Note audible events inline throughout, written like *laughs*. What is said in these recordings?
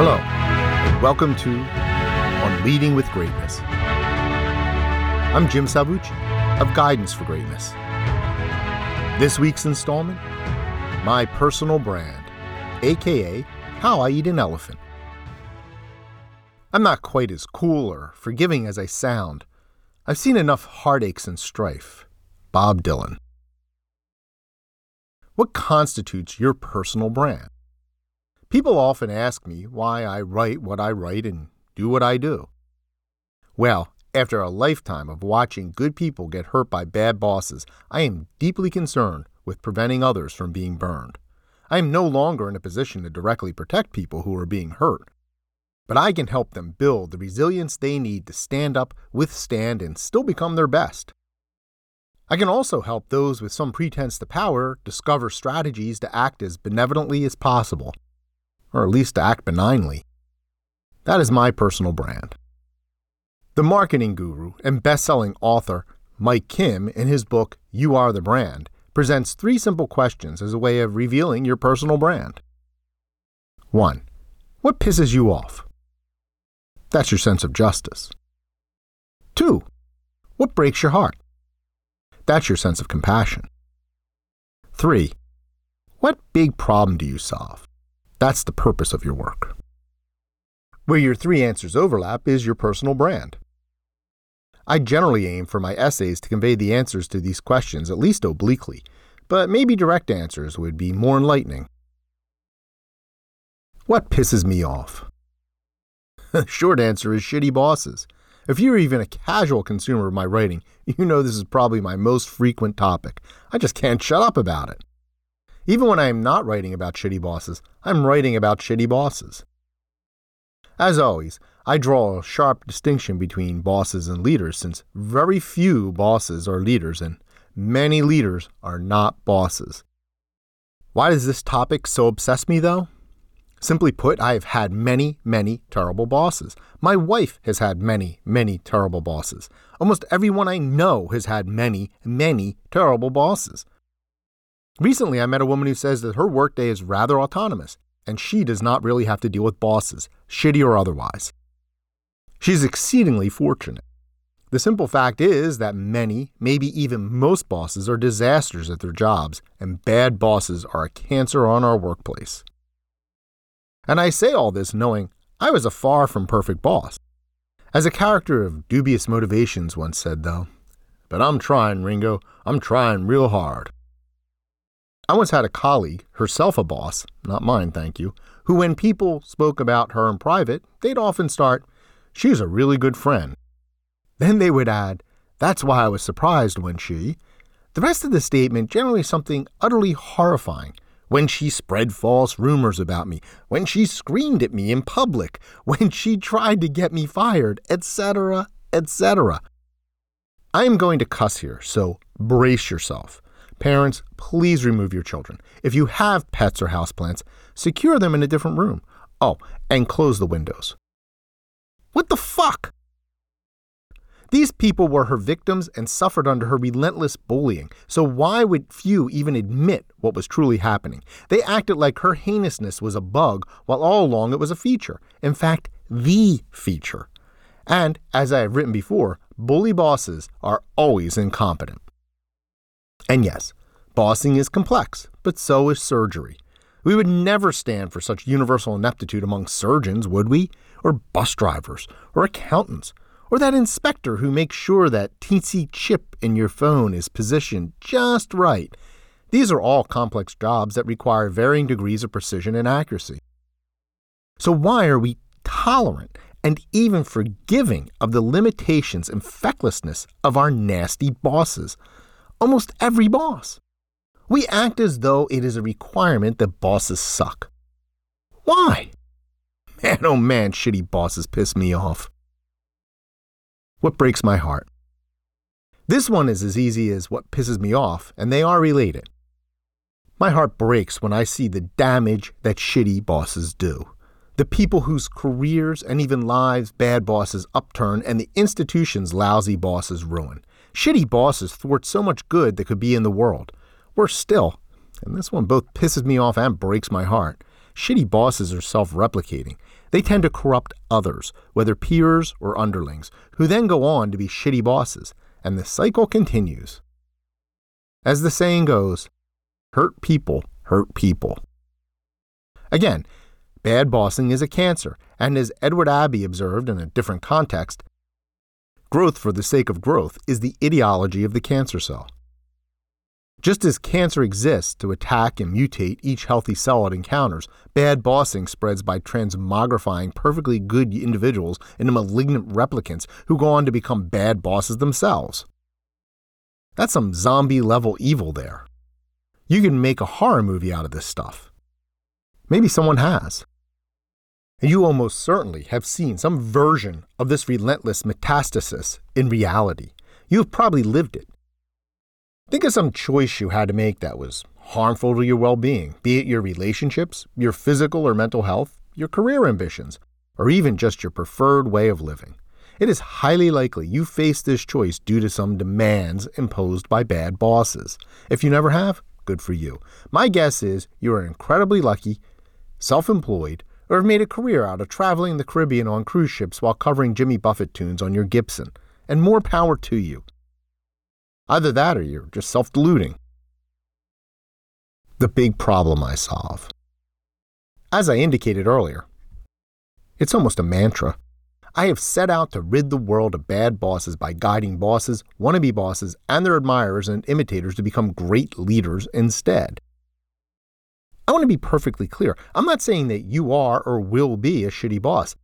Hello, welcome to On Leading with Greatness. I'm Jim Salvucci of Guidance for Greatness. This week's installment My Personal Brand, aka How I Eat an Elephant. I'm not quite as cool or forgiving as I sound. I've seen enough heartaches and strife. Bob Dylan. What constitutes your personal brand? People often ask me why I write what I write and do what I do. Well, after a lifetime of watching good people get hurt by bad bosses, I am deeply concerned with preventing others from being burned. I am no longer in a position to directly protect people who are being hurt, but I can help them build the resilience they need to stand up, withstand, and still become their best. I can also help those with some pretense to power discover strategies to act as benevolently as possible or at least to act benignly. That is my personal brand. The marketing guru and best selling author Mike Kim, in his book You Are the Brand, presents three simple questions as a way of revealing your personal brand. 1. What pisses you off? That's your sense of justice. 2. What breaks your heart? That's your sense of compassion. 3. What big problem do you solve? That's the purpose of your work. Where your three answers overlap is your personal brand. I generally aim for my essays to convey the answers to these questions at least obliquely, but maybe direct answers would be more enlightening. What pisses me off? *laughs* Short answer is shitty bosses. If you're even a casual consumer of my writing, you know this is probably my most frequent topic. I just can't shut up about it. Even when I am not writing about shitty bosses, I'm writing about shitty bosses. As always, I draw a sharp distinction between bosses and leaders since very few bosses are leaders and many leaders are not bosses. Why does this topic so obsess me, though? Simply put, I have had many, many terrible bosses. My wife has had many, many terrible bosses. Almost everyone I know has had many, many terrible bosses. Recently, I met a woman who says that her workday is rather autonomous, and she does not really have to deal with bosses, shitty or otherwise. She's exceedingly fortunate. The simple fact is that many, maybe even most bosses are disasters at their jobs, and bad bosses are a cancer on our workplace. And I say all this knowing I was a far from perfect boss. As a character of dubious motivations once said, though, but I'm trying, Ringo, I'm trying real hard. I once had a colleague, herself a boss, not mine, thank you, who, when people spoke about her in private, they'd often start, She's a really good friend. Then they would add, That's why I was surprised when she. The rest of the statement generally something utterly horrifying. When she spread false rumors about me, when she screamed at me in public, *laughs* when she tried to get me fired, etc., etc. I am going to cuss here, so brace yourself. Parents, please remove your children. If you have pets or houseplants, secure them in a different room. Oh, and close the windows. What the fuck? These people were her victims and suffered under her relentless bullying, so why would few even admit what was truly happening? They acted like her heinousness was a bug, while all along it was a feature. In fact, the feature. And, as I have written before, bully bosses are always incompetent. And yes, bossing is complex, but so is surgery. We would never stand for such universal ineptitude among surgeons, would we? Or bus drivers, or accountants, or that inspector who makes sure that teensy chip in your phone is positioned just right. These are all complex jobs that require varying degrees of precision and accuracy. So, why are we tolerant and even forgiving of the limitations and fecklessness of our nasty bosses? Almost every boss. We act as though it is a requirement that bosses suck. Why? Man, oh man, shitty bosses piss me off. What breaks my heart? This one is as easy as what pisses me off, and they are related. My heart breaks when I see the damage that shitty bosses do. The people whose careers and even lives bad bosses upturn and the institutions lousy bosses ruin. Shitty bosses thwart so much good that could be in the world. Worse still, and this one both pisses me off and breaks my heart, Shitty bosses are self replicating. They tend to corrupt others, whether peers or underlings, who then go on to be shitty bosses, and the cycle continues. As the saying goes, hurt people hurt people. Again, bad bossing is a cancer, and as Edward Abbey observed in a different context, growth for the sake of growth is the ideology of the cancer cell. Just as cancer exists to attack and mutate each healthy cell it encounters, bad bossing spreads by transmogrifying perfectly good individuals into malignant replicants who go on to become bad bosses themselves. That's some zombie level evil there. You can make a horror movie out of this stuff. Maybe someone has. And you almost certainly have seen some version of this relentless metastasis in reality. You have probably lived it. Think of some choice you had to make that was harmful to your well being, be it your relationships, your physical or mental health, your career ambitions, or even just your preferred way of living. It is highly likely you faced this choice due to some demands imposed by bad bosses. If you never have, good for you. My guess is you are incredibly lucky, self employed, or have made a career out of traveling the Caribbean on cruise ships while covering Jimmy Buffett tunes on your Gibson. And more power to you. Either that or you're just self deluding. The big problem I solve. As I indicated earlier, it's almost a mantra. I have set out to rid the world of bad bosses by guiding bosses, wannabe bosses, and their admirers and imitators to become great leaders instead. I want to be perfectly clear. I'm not saying that you are or will be a shitty boss.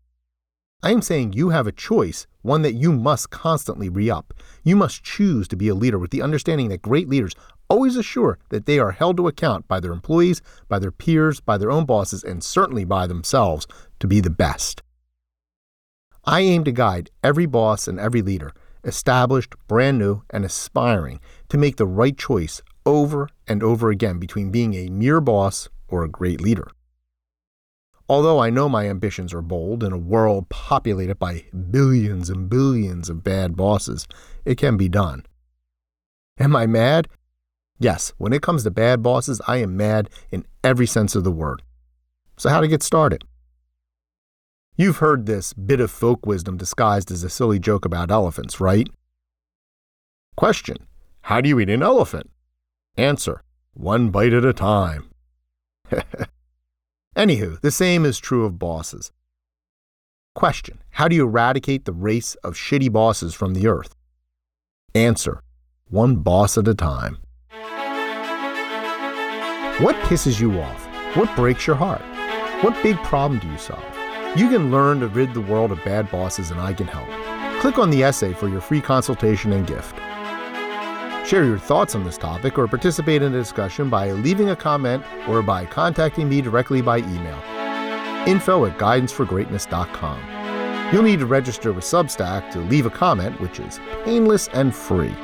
I am saying you have a choice, one that you must constantly re up. You must choose to be a leader with the understanding that great leaders always assure that they are held to account by their employees, by their peers, by their own bosses, and certainly by themselves to be the best. I aim to guide every boss and every leader, established, brand new, and aspiring, to make the right choice over and over again between being a mere boss or a great leader. Although I know my ambitions are bold in a world populated by billions and billions of bad bosses, it can be done. Am I mad? Yes, when it comes to bad bosses, I am mad in every sense of the word. So, how to get started? You've heard this bit of folk wisdom disguised as a silly joke about elephants, right? Question How do you eat an elephant? Answer One bite at a time. *laughs* Anywho, the same is true of bosses. Question How do you eradicate the race of shitty bosses from the earth? Answer One boss at a time. What pisses you off? What breaks your heart? What big problem do you solve? You can learn to rid the world of bad bosses, and I can help. Click on the essay for your free consultation and gift. Share your thoughts on this topic or participate in the discussion by leaving a comment or by contacting me directly by email. Info at guidanceforgreatness.com. You'll need to register with Substack to leave a comment, which is painless and free.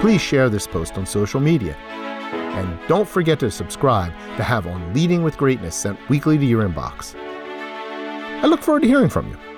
Please share this post on social media. And don't forget to subscribe to have On Leading with Greatness sent weekly to your inbox. I look forward to hearing from you.